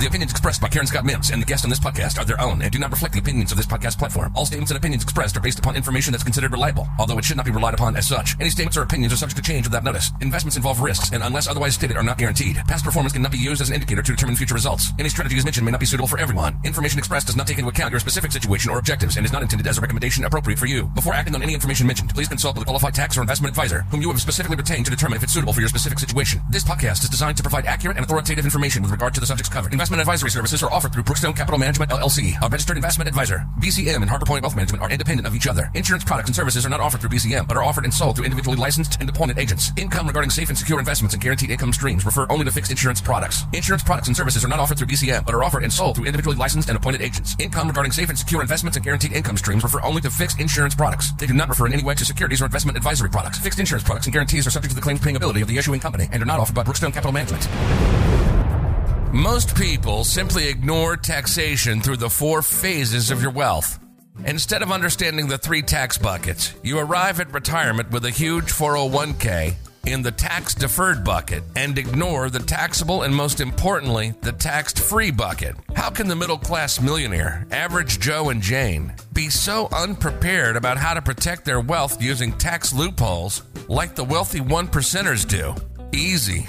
The opinions expressed by Karen Scott Mims and the guests on this podcast are their own and do not reflect the opinions of this podcast platform. All statements and opinions expressed are based upon information that's considered reliable, although it should not be relied upon as such. Any statements or opinions are subject to change without notice. Investments involve risks and, unless otherwise stated, are not guaranteed. Past performance cannot be used as an indicator to determine future results. Any strategies mentioned may not be suitable for everyone. Information expressed does not take into account your specific situation or objectives and is not intended as a recommendation appropriate for you. Before acting on any information mentioned, please consult with a qualified tax or investment advisor whom you have specifically retained to determine if it's suitable for your specific situation. This podcast is designed to provide accurate and authoritative information with regard to the subjects covered. Advisory services are offered through Brookstone Capital Management LLC, a registered investment advisor. BCM and Harbor Point Wealth Management are independent of each other. Insurance products and services are not offered through BCM, but are offered and sold through individually licensed and appointed agents. Income regarding safe and secure investments and guaranteed income streams refer only to fixed insurance products. Insurance products and services are not offered through BCM, but are offered and sold through individually licensed and appointed agents. Income regarding safe and secure investments and guaranteed income streams refer only to fixed insurance products. They do not refer in any way to securities or investment advisory products. Fixed insurance products and guarantees are subject to the claims paying ability of the issuing company and are not offered by Brookstone Capital Management. Most people simply ignore taxation through the four phases of your wealth. Instead of understanding the three tax buckets, you arrive at retirement with a huge 401k in the tax deferred bucket and ignore the taxable and most importantly, the tax free bucket. How can the middle class millionaire, average Joe and Jane, be so unprepared about how to protect their wealth using tax loopholes like the wealthy one percenters do? Easy.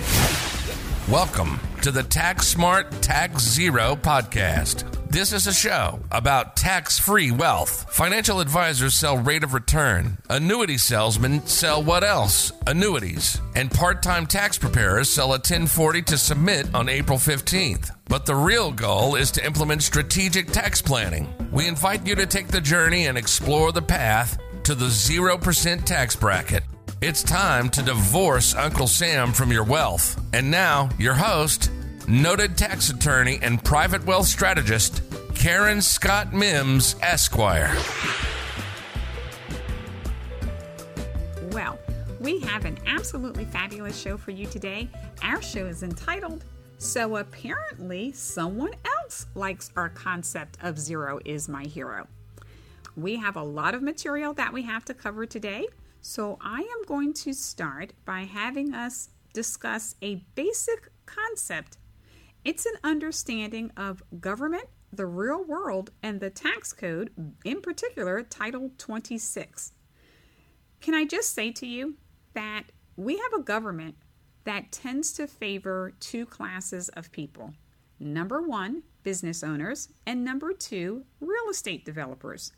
Welcome to the Tax Smart Tax Zero podcast. This is a show about tax free wealth. Financial advisors sell rate of return. Annuity salesmen sell what else? Annuities. And part time tax preparers sell a 1040 to submit on April 15th. But the real goal is to implement strategic tax planning. We invite you to take the journey and explore the path to the 0% tax bracket. It's time to divorce Uncle Sam from your wealth. And now, your host, noted tax attorney and private wealth strategist, Karen Scott Mims, Esquire. Well, we have an absolutely fabulous show for you today. Our show is entitled So Apparently Someone Else Likes Our Concept of Zero is My Hero. We have a lot of material that we have to cover today. So, I am going to start by having us discuss a basic concept. It's an understanding of government, the real world, and the tax code, in particular, Title 26. Can I just say to you that we have a government that tends to favor two classes of people number one, business owners, and number two, real estate developers.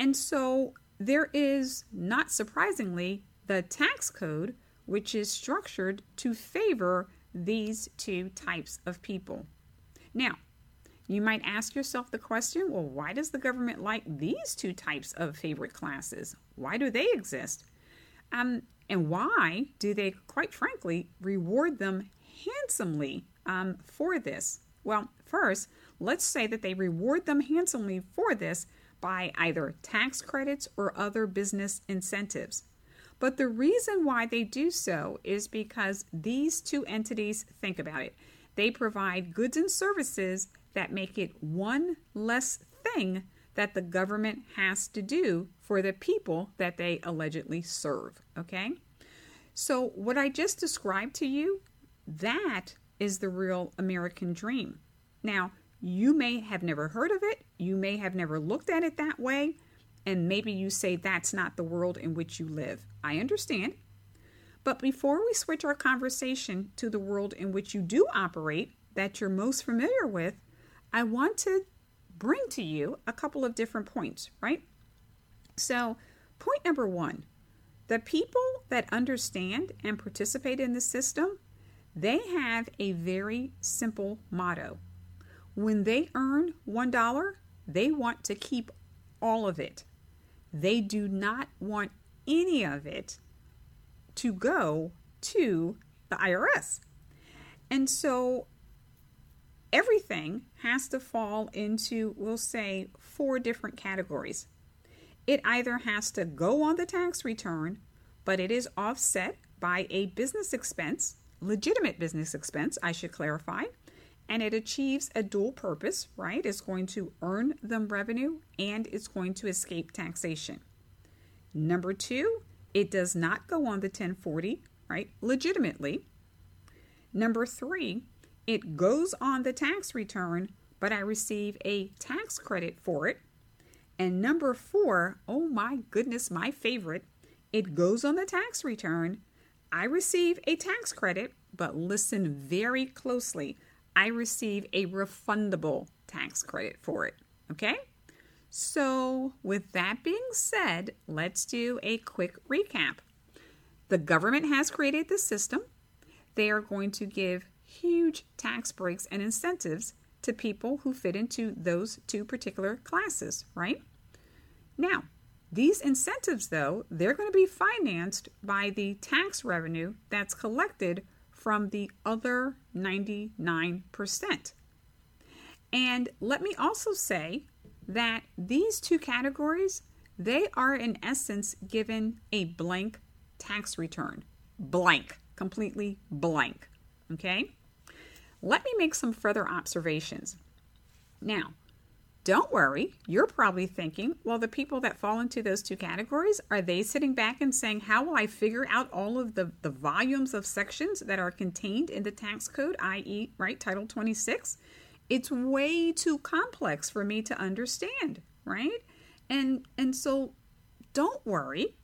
And so there is, not surprisingly, the tax code, which is structured to favor these two types of people. Now, you might ask yourself the question well, why does the government like these two types of favorite classes? Why do they exist? Um, and why do they, quite frankly, reward them handsomely um, for this? Well, first, let's say that they reward them handsomely for this by either tax credits or other business incentives. But the reason why they do so is because these two entities, think about it, they provide goods and services that make it one less thing that the government has to do for the people that they allegedly serve. Okay? So, what I just described to you, that is the real American dream. Now, you may have never heard of it, you may have never looked at it that way, and maybe you say that's not the world in which you live. I understand. But before we switch our conversation to the world in which you do operate, that you're most familiar with, I want to bring to you a couple of different points, right? So, point number one the people that understand and participate in the system, they have a very simple motto. When they earn $1, they want to keep all of it. They do not want any of it to go to the IRS. And so everything has to fall into, we'll say, four different categories. It either has to go on the tax return, but it is offset by a business expense, legitimate business expense, I should clarify, and it achieves a dual purpose, right? It's going to earn them revenue and it's going to escape taxation. Number two, it does not go on the 1040, right? Legitimately. Number three, it goes on the tax return, but I receive a tax credit for it. And number four, oh my goodness, my favorite, it goes on the tax return. I receive a tax credit, but listen very closely. I receive a refundable tax credit for it. Okay? So, with that being said, let's do a quick recap. The government has created this system. They are going to give huge tax breaks and incentives to people who fit into those two particular classes, right? Now, these incentives, though, they're going to be financed by the tax revenue that's collected from the other 99%. And let me also say that these two categories, they are in essence given a blank tax return. Blank, completely blank. Okay? Let me make some further observations. Now, don't worry, you're probably thinking, well, the people that fall into those two categories, are they sitting back and saying, how will I figure out all of the, the volumes of sections that are contained in the tax code, i.e., right, Title 26? It's way too complex for me to understand, right? And and so don't worry.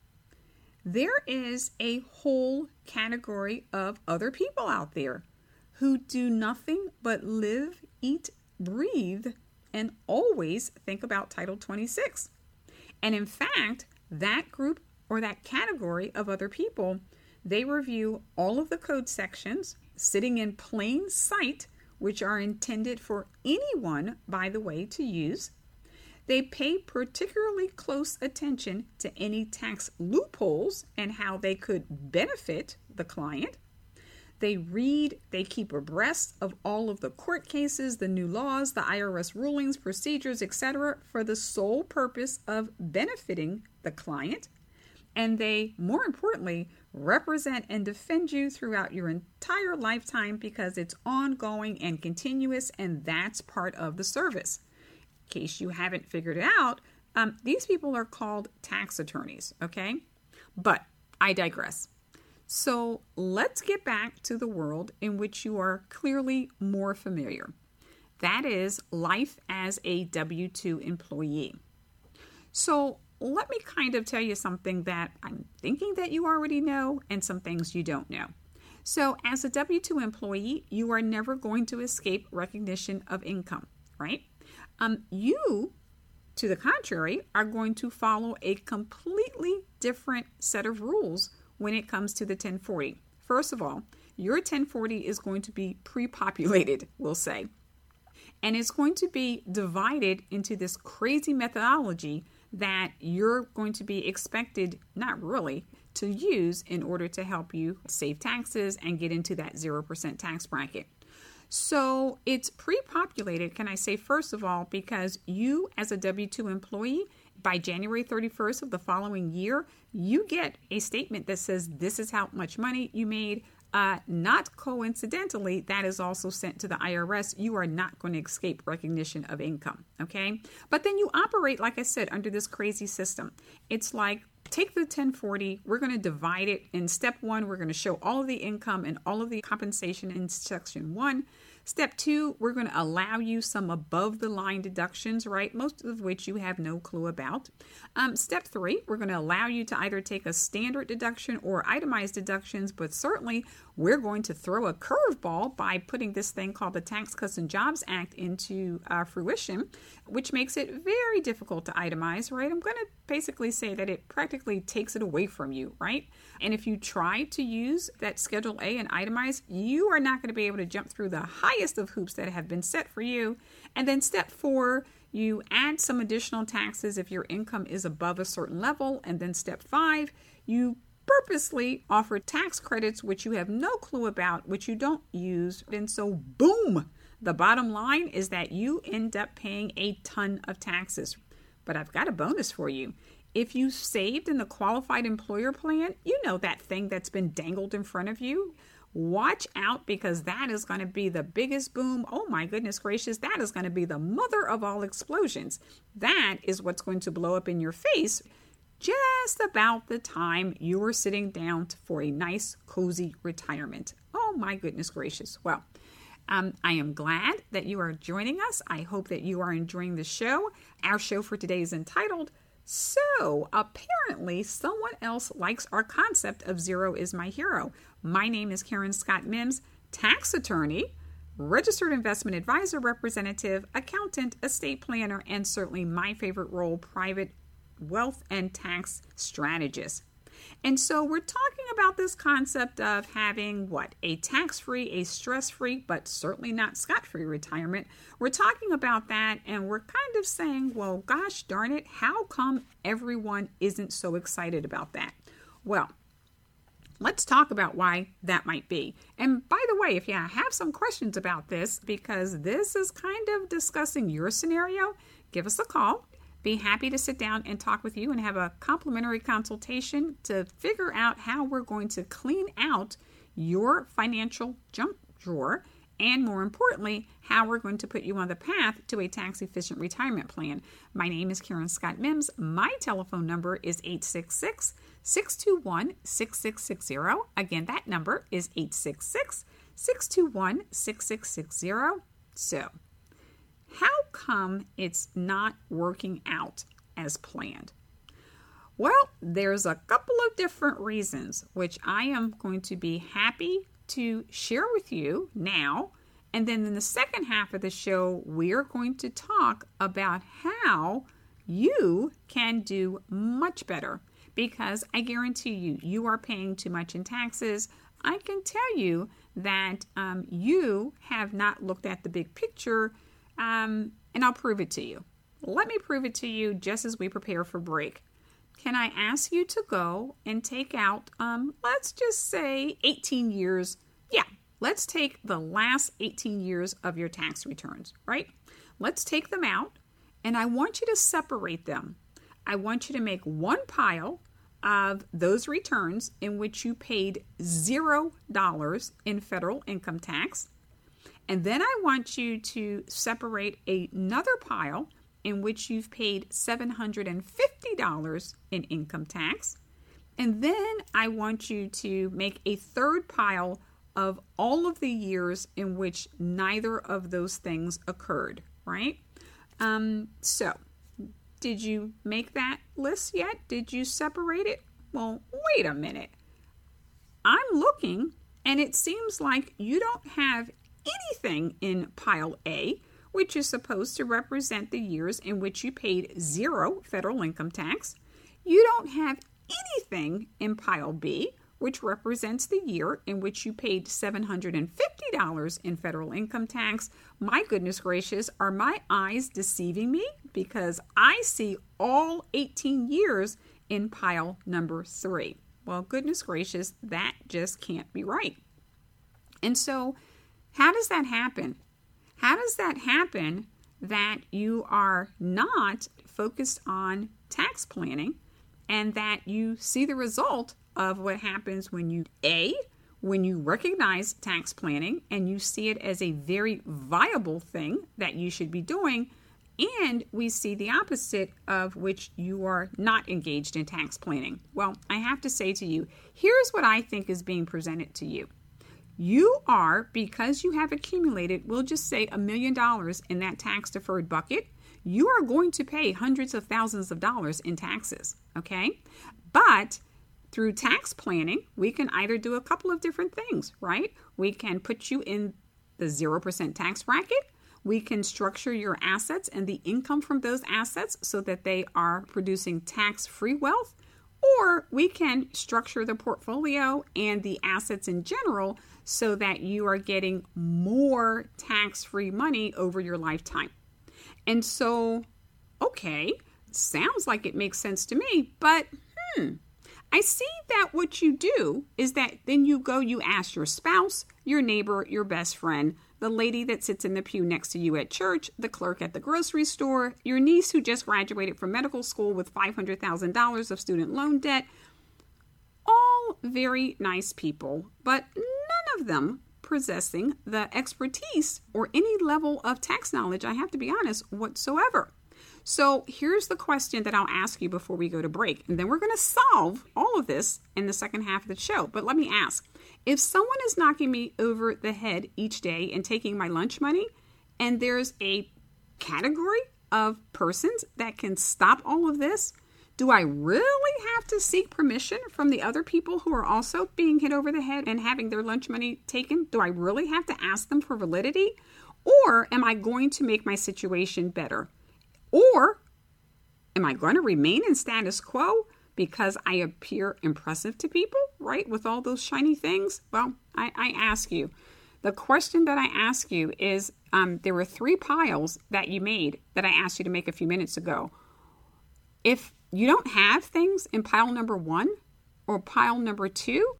There is a whole category of other people out there who do nothing but live, eat, breathe, and always think about Title 26. And in fact, that group or that category of other people, they review all of the code sections sitting in plain sight, which are intended for anyone, by the way, to use. They pay particularly close attention to any tax loopholes and how they could benefit the client. They read, they keep abreast of all of the court cases, the new laws, the IRS rulings, procedures, etc., for the sole purpose of benefiting the client. And they, more importantly, represent and defend you throughout your entire lifetime because it's ongoing and continuous, and that's part of the service. In case you haven't figured it out, um, these people are called tax attorneys, okay? But I digress. So let's get back to the world in which you are clearly more familiar. That is life as a W 2 employee. So let me kind of tell you something that I'm thinking that you already know and some things you don't know. So, as a W 2 employee, you are never going to escape recognition of income, right? Um, you, to the contrary, are going to follow a completely different set of rules when it comes to the 1040. First of all, your 1040 is going to be pre populated, we'll say. And it's going to be divided into this crazy methodology that you're going to be expected, not really, to use in order to help you save taxes and get into that 0% tax bracket. So it's pre populated, can I say, first of all, because you, as a W 2 employee, by January 31st of the following year, you get a statement that says this is how much money you made. Uh, not coincidentally, that is also sent to the IRS. You are not going to escape recognition of income. Okay. But then you operate, like I said, under this crazy system. It's like take the 1040, we're going to divide it. In step one, we're going to show all of the income and all of the compensation in section one. Step two, we're going to allow you some above the line deductions, right? Most of which you have no clue about. Um, step three, we're going to allow you to either take a standard deduction or itemized deductions, but certainly we're going to throw a curveball by putting this thing called the Tax Cuts and Jobs Act into uh, fruition, which makes it very difficult to itemize, right? I'm going to basically say that it practically takes it away from you, right? And if you try to use that Schedule A and itemize, you are not going to be able to jump through the highest of hoops that have been set for you. And then step four, you add some additional taxes if your income is above a certain level. And then step five, you purposely offer tax credits which you have no clue about, which you don't use. And so, boom, the bottom line is that you end up paying a ton of taxes. But I've got a bonus for you. If you saved in the qualified employer plan, you know that thing that's been dangled in front of you. Watch out because that is going to be the biggest boom. Oh my goodness gracious, that is going to be the mother of all explosions. That is what's going to blow up in your face just about the time you are sitting down for a nice, cozy retirement. Oh my goodness gracious. Well, Um, I am glad that you are joining us. I hope that you are enjoying the show. Our show for today is entitled So Apparently, Someone Else Likes Our Concept of Zero is My Hero. My name is Karen Scott Mims, tax attorney, registered investment advisor representative, accountant, estate planner, and certainly my favorite role, private wealth and tax strategist. And so we're talking about this concept of having what? A tax free, a stress free, but certainly not scot free retirement. We're talking about that and we're kind of saying, well, gosh darn it, how come everyone isn't so excited about that? Well, Let's talk about why that might be. And by the way, if you have some questions about this, because this is kind of discussing your scenario, give us a call be happy to sit down and talk with you and have a complimentary consultation to figure out how we're going to clean out your financial junk drawer and more importantly, how we're going to put you on the path to a tax efficient retirement plan. My name is Karen Scott Mims. My telephone number is 866 621 6660. Again, that number is 866 621 6660. So, how come it's not working out as planned? Well, there's a couple of different reasons, which I am going to be happy to share with you now. And then in the second half of the show, we're going to talk about how you can do much better because I guarantee you, you are paying too much in taxes. I can tell you that um, you have not looked at the big picture um, and I'll prove it to you. Let me prove it to you just as we prepare for break. Can I ask you to go and take out, um, let's just say 18 years? Yeah, let's take the last 18 years of your tax returns, right? Let's take them out and I want you to separate them. I want you to make one pile of those returns in which you paid zero dollars in federal income tax and then I want you to separate another pile in which you've paid $750 in income tax. And then I want you to make a third pile of all of the years in which neither of those things occurred, right? Um, so, did you make that list yet? Did you separate it? Well, wait a minute. I'm looking and it seems like you don't have anything in pile A, which is supposed to represent the years in which you paid zero federal income tax. You don't have anything in pile B, which represents the year in which you paid $750 in federal income tax. My goodness gracious, are my eyes deceiving me? Because I see all 18 years in pile number three. Well, goodness gracious, that just can't be right. And so how does that happen? How does that happen that you are not focused on tax planning and that you see the result of what happens when you A, when you recognize tax planning and you see it as a very viable thing that you should be doing, and we see the opposite of which you are not engaged in tax planning. Well, I have to say to you, here's what I think is being presented to you. You are, because you have accumulated, we'll just say a million dollars in that tax deferred bucket, you are going to pay hundreds of thousands of dollars in taxes, okay? But through tax planning, we can either do a couple of different things, right? We can put you in the 0% tax bracket. We can structure your assets and the income from those assets so that they are producing tax free wealth. Or we can structure the portfolio and the assets in general so that you are getting more tax free money over your lifetime. And so, okay, sounds like it makes sense to me, but hmm, I see that what you do is that then you go, you ask your spouse, your neighbor, your best friend, the lady that sits in the pew next to you at church, the clerk at the grocery store, your niece who just graduated from medical school with $500,000 of student loan debt. All very nice people, but none of them possessing the expertise or any level of tax knowledge, I have to be honest, whatsoever. So here's the question that I'll ask you before we go to break. And then we're going to solve all of this in the second half of the show. But let me ask if someone is knocking me over the head each day and taking my lunch money, and there's a category of persons that can stop all of this, do I really have to seek permission from the other people who are also being hit over the head and having their lunch money taken? Do I really have to ask them for validity? Or am I going to make my situation better? Or am I going to remain in status quo because I appear impressive to people, right? With all those shiny things? Well, I, I ask you. The question that I ask you is um, there were three piles that you made that I asked you to make a few minutes ago. If you don't have things in pile number one or pile number two,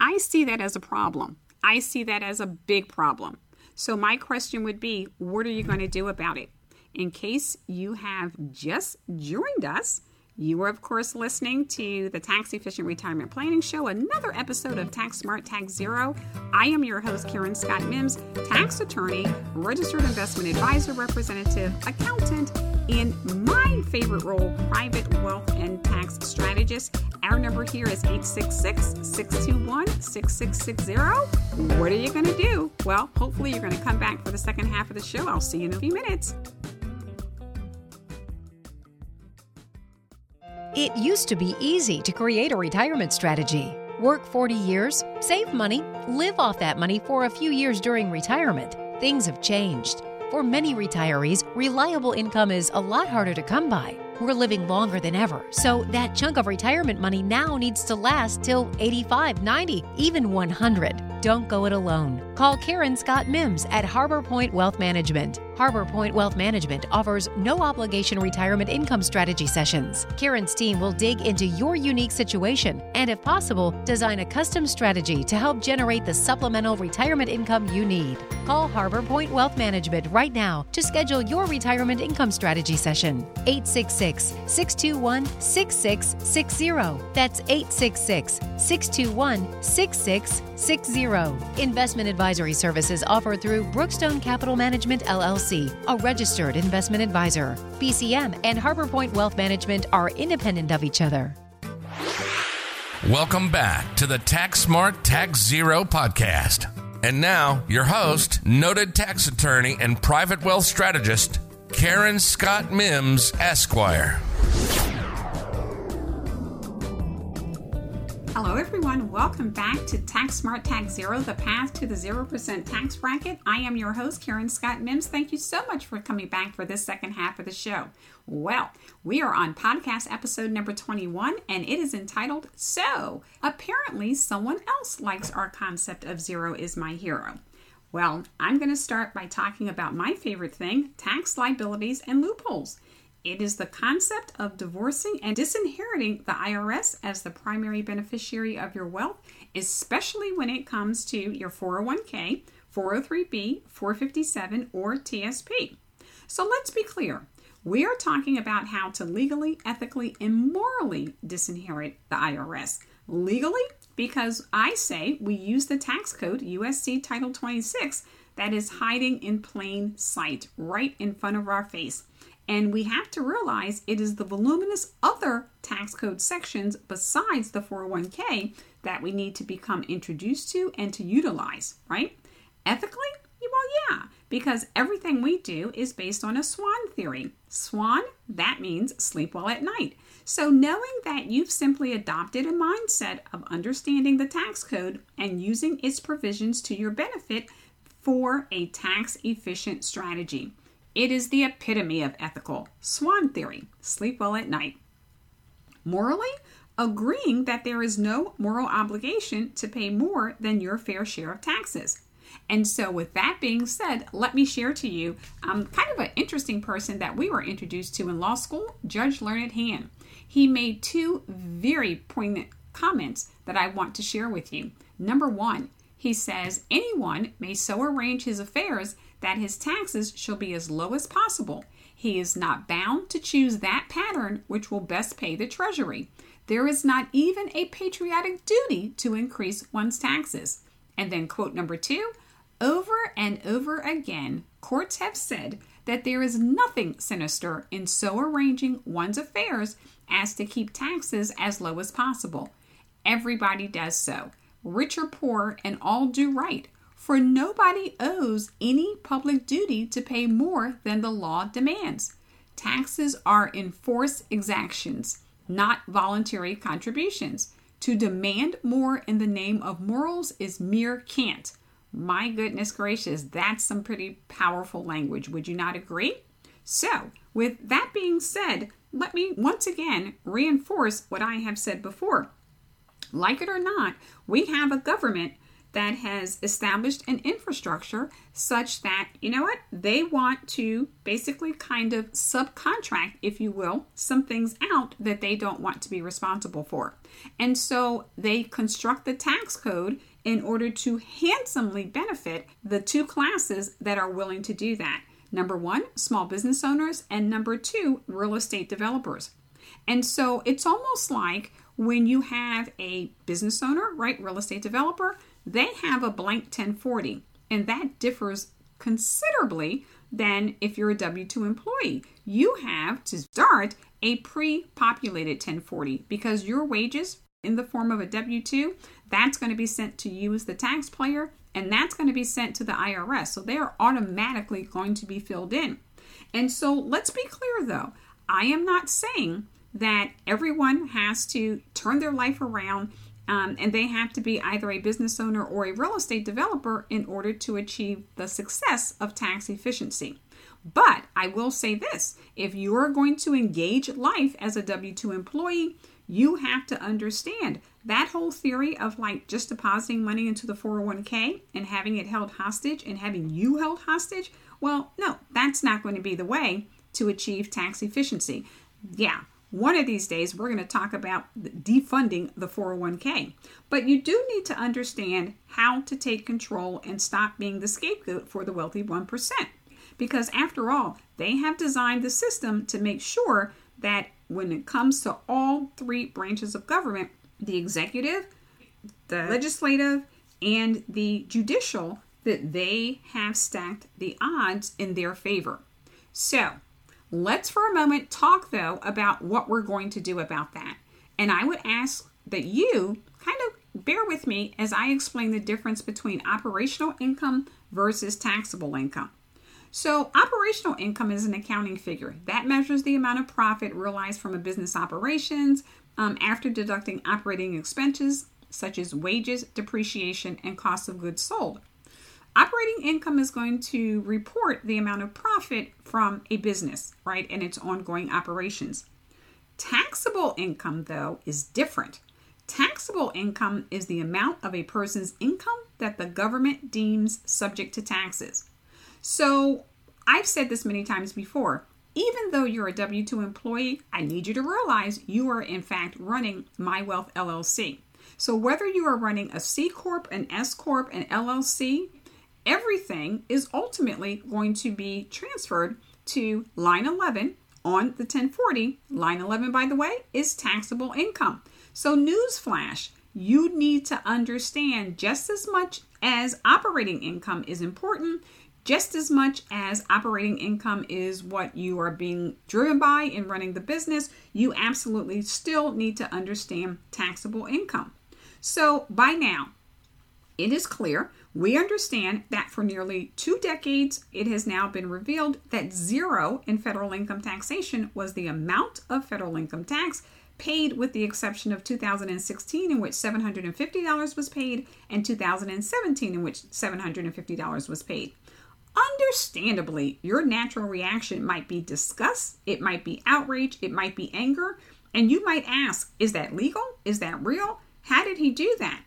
I see that as a problem. I see that as a big problem. So, my question would be what are you going to do about it? In case you have just joined us, you are, of course, listening to the Tax Efficient Retirement Planning Show, another episode of Tax Smart Tax Zero. I am your host, Karen Scott Mims, tax attorney, registered investment advisor representative, accountant, and my favorite role, private wealth and tax strategist. Our number here is 866 621 6660. What are you going to do? Well, hopefully, you're going to come back for the second half of the show. I'll see you in a few minutes. It used to be easy to create a retirement strategy. Work 40 years, save money, live off that money for a few years during retirement. Things have changed. For many retirees, reliable income is a lot harder to come by. We're living longer than ever, so that chunk of retirement money now needs to last till 85, 90, even 100. Don't go it alone. Call Karen Scott Mims at Harbor Point Wealth Management. Harbor Point Wealth Management offers no obligation retirement income strategy sessions. Karen's team will dig into your unique situation and, if possible, design a custom strategy to help generate the supplemental retirement income you need. Call Harbor Point Wealth Management right now to schedule your retirement income strategy session. 866 621 6660. That's 866 621 6660. Investment advisory services offered through Brookstone Capital Management LLC, a registered investment advisor. BCM and Harbor Point Wealth Management are independent of each other. Welcome back to the Tax Smart Tax Zero podcast. And now, your host, noted tax attorney and private wealth strategist, Karen Scott Mims, Esquire. Hello, everyone. Welcome back to Tax Smart Tax Zero, the path to the 0% tax bracket. I am your host, Karen Scott Mims. Thank you so much for coming back for this second half of the show. Well, we are on podcast episode number 21, and it is entitled So, Apparently, Someone Else Likes Our Concept of Zero is My Hero. Well, I'm going to start by talking about my favorite thing tax liabilities and loopholes. It is the concept of divorcing and disinheriting the IRS as the primary beneficiary of your wealth, especially when it comes to your 401k, 403b, 457, or TSP. So let's be clear. We are talking about how to legally, ethically, and morally disinherit the IRS. Legally, because I say we use the tax code USC Title 26 that is hiding in plain sight right in front of our face. And we have to realize it is the voluminous other tax code sections besides the 401k that we need to become introduced to and to utilize, right? Ethically? Well, yeah, because everything we do is based on a swan theory. Swan, that means sleep well at night. So, knowing that you've simply adopted a mindset of understanding the tax code and using its provisions to your benefit for a tax efficient strategy. It is the epitome of ethical swan theory sleep well at night. Morally, agreeing that there is no moral obligation to pay more than your fair share of taxes. And so, with that being said, let me share to you um, kind of an interesting person that we were introduced to in law school, Judge Learned Hand. He made two very poignant comments that I want to share with you. Number one, he says, anyone may so arrange his affairs that his taxes shall be as low as possible. He is not bound to choose that pattern which will best pay the Treasury. There is not even a patriotic duty to increase one's taxes. And then, quote number two over and over again, courts have said that there is nothing sinister in so arranging one's affairs as to keep taxes as low as possible. Everybody does so. rich or poor, and all do right. For nobody owes any public duty to pay more than the law demands. Taxes are enforced exactions, not voluntary contributions. To demand more in the name of morals is mere cant. My goodness gracious, that's some pretty powerful language. Would you not agree? So, with that being said, let me once again reinforce what I have said before. Like it or not, we have a government that has established an infrastructure such that, you know what, they want to basically kind of subcontract, if you will, some things out that they don't want to be responsible for. And so they construct the tax code in order to handsomely benefit the two classes that are willing to do that. Number one, small business owners, and number two, real estate developers. And so it's almost like when you have a business owner, right, real estate developer, they have a blank 1040, and that differs considerably than if you're a W 2 employee. You have to start a pre populated 1040 because your wages in the form of a W 2, that's going to be sent to you as the taxpayer and that's going to be sent to the IRS. So they are automatically going to be filled in. And so let's be clear though, I am not saying that everyone has to turn their life around um, and they have to be either a business owner or a real estate developer in order to achieve the success of tax efficiency. But I will say this if you are going to engage life as a W 2 employee, you have to understand that whole theory of like just depositing money into the 401k and having it held hostage and having you held hostage. Well, no, that's not going to be the way to achieve tax efficiency. Yeah, one of these days, we're going to talk about defunding the 401k. But you do need to understand how to take control and stop being the scapegoat for the wealthy 1%. Because after all, they have designed the system to make sure that when it comes to all three branches of government the executive, the legislative, and the judicial that they have stacked the odds in their favor. So, Let's for a moment talk though about what we're going to do about that. And I would ask that you kind of bear with me as I explain the difference between operational income versus taxable income. So, operational income is an accounting figure that measures the amount of profit realized from a business operations um, after deducting operating expenses such as wages, depreciation, and cost of goods sold. Operating income is going to report the amount of profit from a business, right, and its ongoing operations. Taxable income, though, is different. Taxable income is the amount of a person's income that the government deems subject to taxes. So, I've said this many times before. Even though you're a W 2 employee, I need you to realize you are, in fact, running My Wealth LLC. So, whether you are running a C Corp, an S Corp, an LLC, everything is ultimately going to be transferred to line 11 on the 1040. Line 11, by the way, is taxable income. So, newsflash, you need to understand just as much as operating income is important, just as much as operating income is what you are being driven by in running the business, you absolutely still need to understand taxable income. So, by now, it is clear we understand that for nearly two decades, it has now been revealed that zero in federal income taxation was the amount of federal income tax paid, with the exception of 2016, in which $750 was paid, and 2017, in which $750 was paid. Understandably, your natural reaction might be disgust, it might be outrage, it might be anger, and you might ask, Is that legal? Is that real? How did he do that?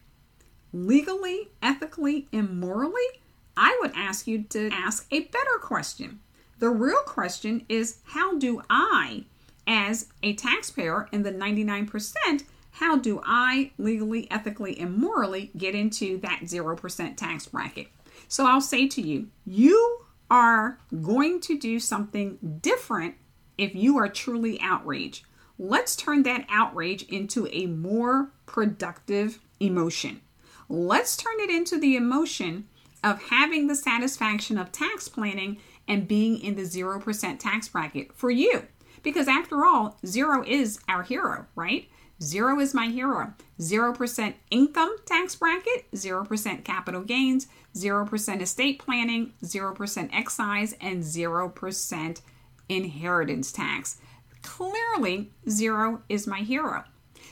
Legally, ethically, and morally, I would ask you to ask a better question. The real question is how do I, as a taxpayer in the 99%, how do I legally, ethically, and morally get into that 0% tax bracket? So I'll say to you, you are going to do something different if you are truly outraged. Let's turn that outrage into a more productive emotion. Let's turn it into the emotion of having the satisfaction of tax planning and being in the 0% tax bracket for you. Because after all, zero is our hero, right? Zero is my hero. 0% income tax bracket, 0% capital gains, 0% estate planning, 0% excise, and 0% inheritance tax. Clearly, zero is my hero.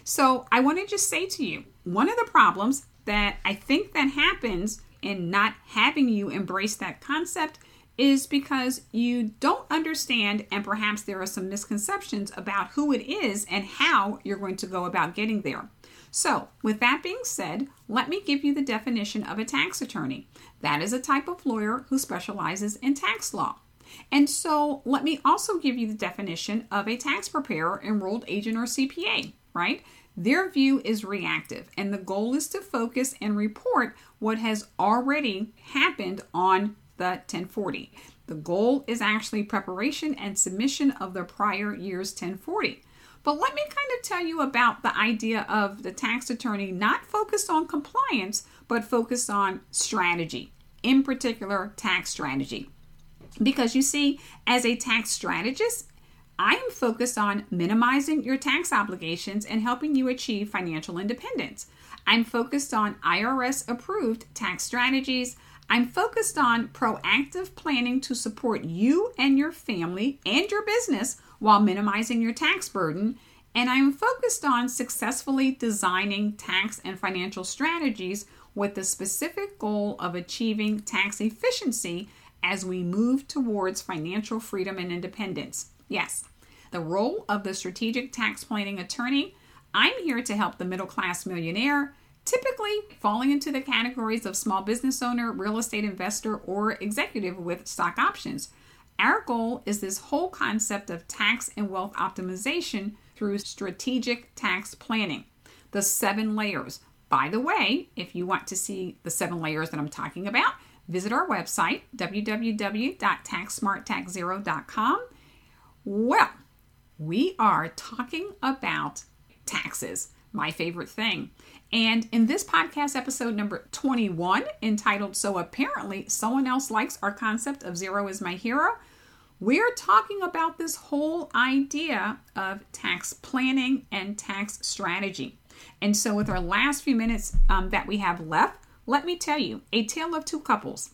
So I want to just say to you one of the problems that I think that happens in not having you embrace that concept is because you don't understand, and perhaps there are some misconceptions about who it is and how you're going to go about getting there. So, with that being said, let me give you the definition of a tax attorney. That is a type of lawyer who specializes in tax law. And so, let me also give you the definition of a tax preparer, enrolled agent, or CPA, right? Their view is reactive, and the goal is to focus and report what has already happened on the 1040. The goal is actually preparation and submission of the prior year's 1040. But let me kind of tell you about the idea of the tax attorney not focused on compliance, but focused on strategy, in particular, tax strategy. Because you see, as a tax strategist, I am focused on minimizing your tax obligations and helping you achieve financial independence. I'm focused on IRS approved tax strategies. I'm focused on proactive planning to support you and your family and your business while minimizing your tax burden. And I'm focused on successfully designing tax and financial strategies with the specific goal of achieving tax efficiency as we move towards financial freedom and independence. Yes, the role of the strategic tax planning attorney. I'm here to help the middle class millionaire, typically falling into the categories of small business owner, real estate investor, or executive with stock options. Our goal is this whole concept of tax and wealth optimization through strategic tax planning. The seven layers. By the way, if you want to see the seven layers that I'm talking about, visit our website, www.taxsmarttaxzero.com. Well, we are talking about taxes, my favorite thing. And in this podcast episode number 21, entitled So Apparently Someone Else Likes Our Concept of Zero is My Hero, we're talking about this whole idea of tax planning and tax strategy. And so, with our last few minutes um, that we have left, let me tell you a tale of two couples.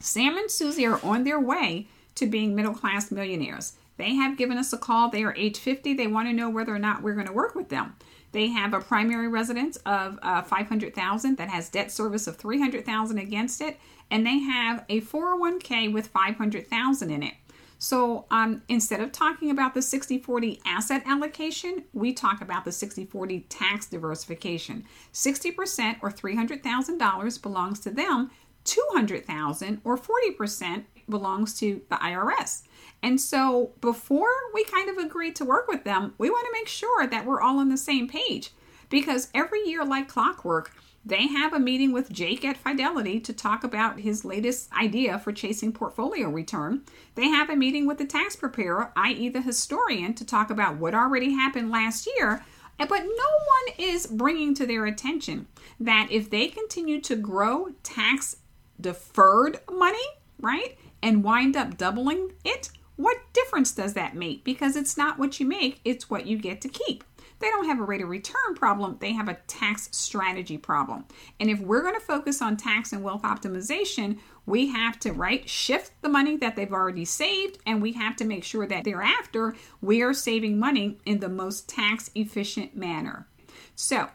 Sam and Susie are on their way to being middle class millionaires. They have given us a call. They are age 50. They want to know whether or not we're going to work with them. They have a primary residence of uh, 500,000 that has debt service of 300,000 against it, and they have a 401k with 500,000 in it. So um, instead of talking about the 60-40 asset allocation, we talk about the 60-40 tax diversification. 60% or $300,000 belongs to them, 200,000 or 40% belongs to the IRS. And so before we kind of agree to work with them, we want to make sure that we're all on the same page because every year, like clockwork, they have a meeting with Jake at Fidelity to talk about his latest idea for chasing portfolio return. They have a meeting with the tax preparer, i.e., the historian, to talk about what already happened last year. Eh, but no one is bringing to their attention that if they continue to grow tax deferred money, right, and wind up doubling it, what difference does that make? Because it's not what you make, it's what you get to keep. They don't have a rate of return problem, they have a tax strategy problem. And if we're going to focus on tax and wealth optimization, we have to right shift the money that they've already saved and we have to make sure that thereafter we are saving money in the most tax efficient manner. So,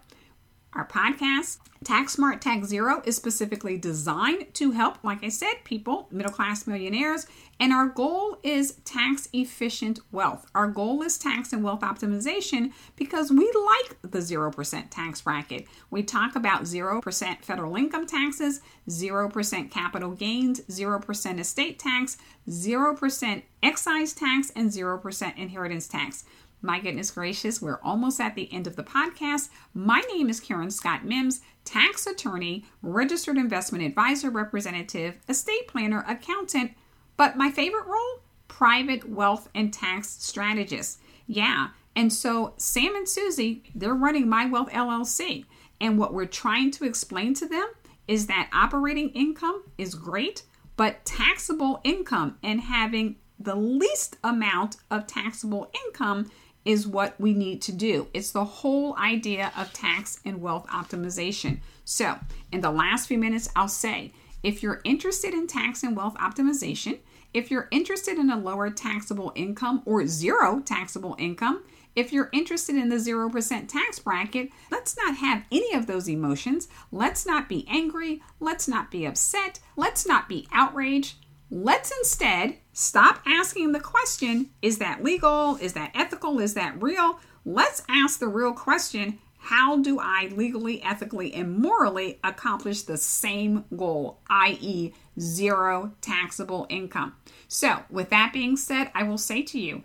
our podcast, Tax Smart Tax Zero, is specifically designed to help, like I said, people, middle class millionaires, and our goal is tax efficient wealth. Our goal is tax and wealth optimization because we like the 0% tax bracket. We talk about 0% federal income taxes, 0% capital gains, 0% estate tax, 0% excise tax, and 0% inheritance tax. My goodness gracious, we're almost at the end of the podcast. My name is Karen Scott Mims, tax attorney, registered investment advisor representative, estate planner, accountant, but my favorite role, private wealth and tax strategist. Yeah, and so Sam and Susie, they're running My Wealth LLC. And what we're trying to explain to them is that operating income is great, but taxable income and having the least amount of taxable income is what we need to do. It's the whole idea of tax and wealth optimization. So, in the last few minutes, I'll say if you're interested in tax and wealth optimization, if you're interested in a lower taxable income or zero taxable income, if you're interested in the 0% tax bracket, let's not have any of those emotions. Let's not be angry. Let's not be upset. Let's not be outraged. Let's instead stop asking the question is that legal? Is that ethical? Is that real? Let's ask the real question how do I legally, ethically, and morally accomplish the same goal, i.e., zero taxable income? So, with that being said, I will say to you,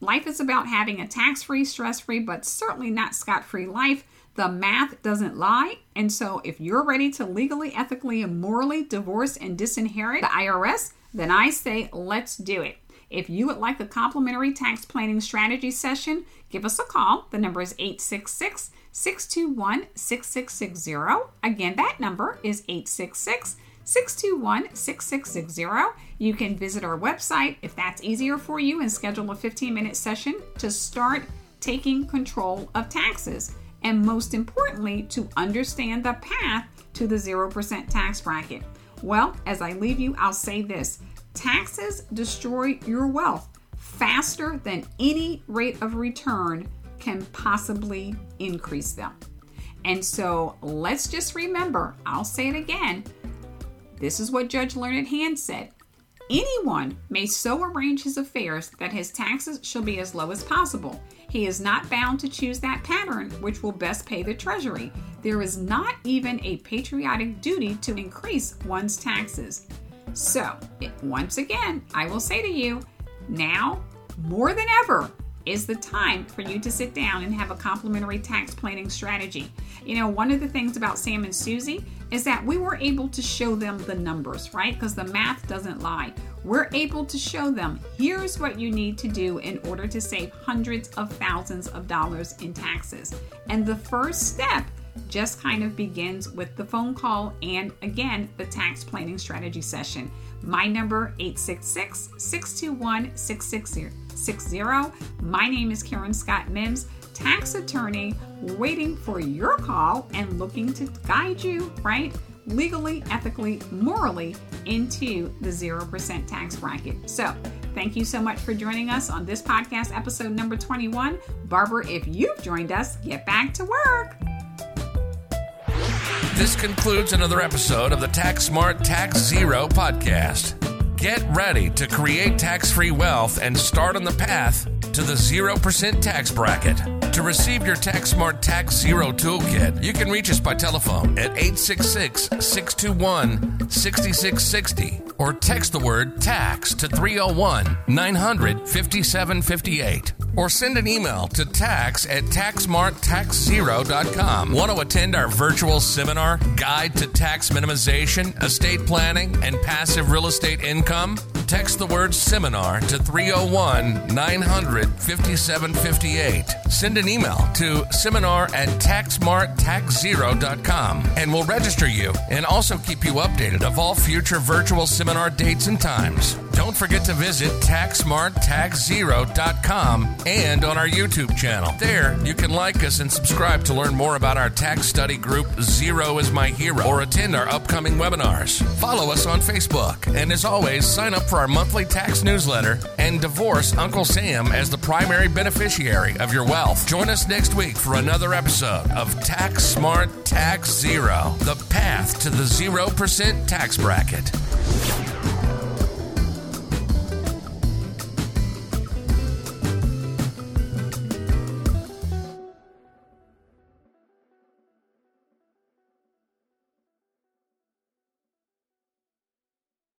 Life is about having a tax free, stress free, but certainly not scot free life. The math doesn't lie. And so, if you're ready to legally, ethically, and morally divorce and disinherit the IRS, then I say let's do it. If you would like a complimentary tax planning strategy session, give us a call. The number is 866 621 6660. Again, that number is 866 621 6660. You can visit our website if that's easier for you and schedule a 15 minute session to start taking control of taxes. And most importantly, to understand the path to the 0% tax bracket. Well, as I leave you, I'll say this taxes destroy your wealth faster than any rate of return can possibly increase them. And so let's just remember, I'll say it again this is what Judge Learned Hand said. Anyone may so arrange his affairs that his taxes shall be as low as possible. He is not bound to choose that pattern which will best pay the Treasury. There is not even a patriotic duty to increase one's taxes. So, once again, I will say to you now, more than ever, is the time for you to sit down and have a complimentary tax planning strategy. You know, one of the things about Sam and Susie is that we were able to show them the numbers, right? Because the math doesn't lie. We're able to show them here's what you need to do in order to save hundreds of thousands of dollars in taxes. And the first step just kind of begins with the phone call and again the tax planning strategy session. My number 866-621-6660. My name is Karen Scott Mims tax attorney waiting for your call and looking to guide you, right? Legally, ethically, morally into the 0% tax bracket. So, thank you so much for joining us on this podcast, episode number 21. Barbara, if you've joined us, get back to work. This concludes another episode of the Tax Smart Tax Zero podcast. Get ready to create tax free wealth and start on the path to the 0% tax bracket. To receive your TaxSmart Tax Zero toolkit, you can reach us by telephone at 866 621 6660 or text the word tax to 301 900 5758 or send an email to tax at taxsmarttaxzero.com. Want to attend our virtual seminar, Guide to Tax Minimization, Estate Planning, and Passive Real Estate Income? Text the word seminar to 301 900 5758. Send an email to seminar at taxsmarttaxzero.com and we'll register you and also keep you updated of all future virtual seminar dates and times. Don't forget to visit taxsmarttaxzero.com and on our YouTube channel. There, you can like us and subscribe to learn more about our tax study group, Zero is My Hero, or attend our upcoming webinars. Follow us on Facebook. And as always, sign up for our monthly tax newsletter and divorce Uncle Sam as the primary beneficiary of your wealth. Join us next week for another episode of Tax Smart Tax Zero, the path to the 0% tax bracket.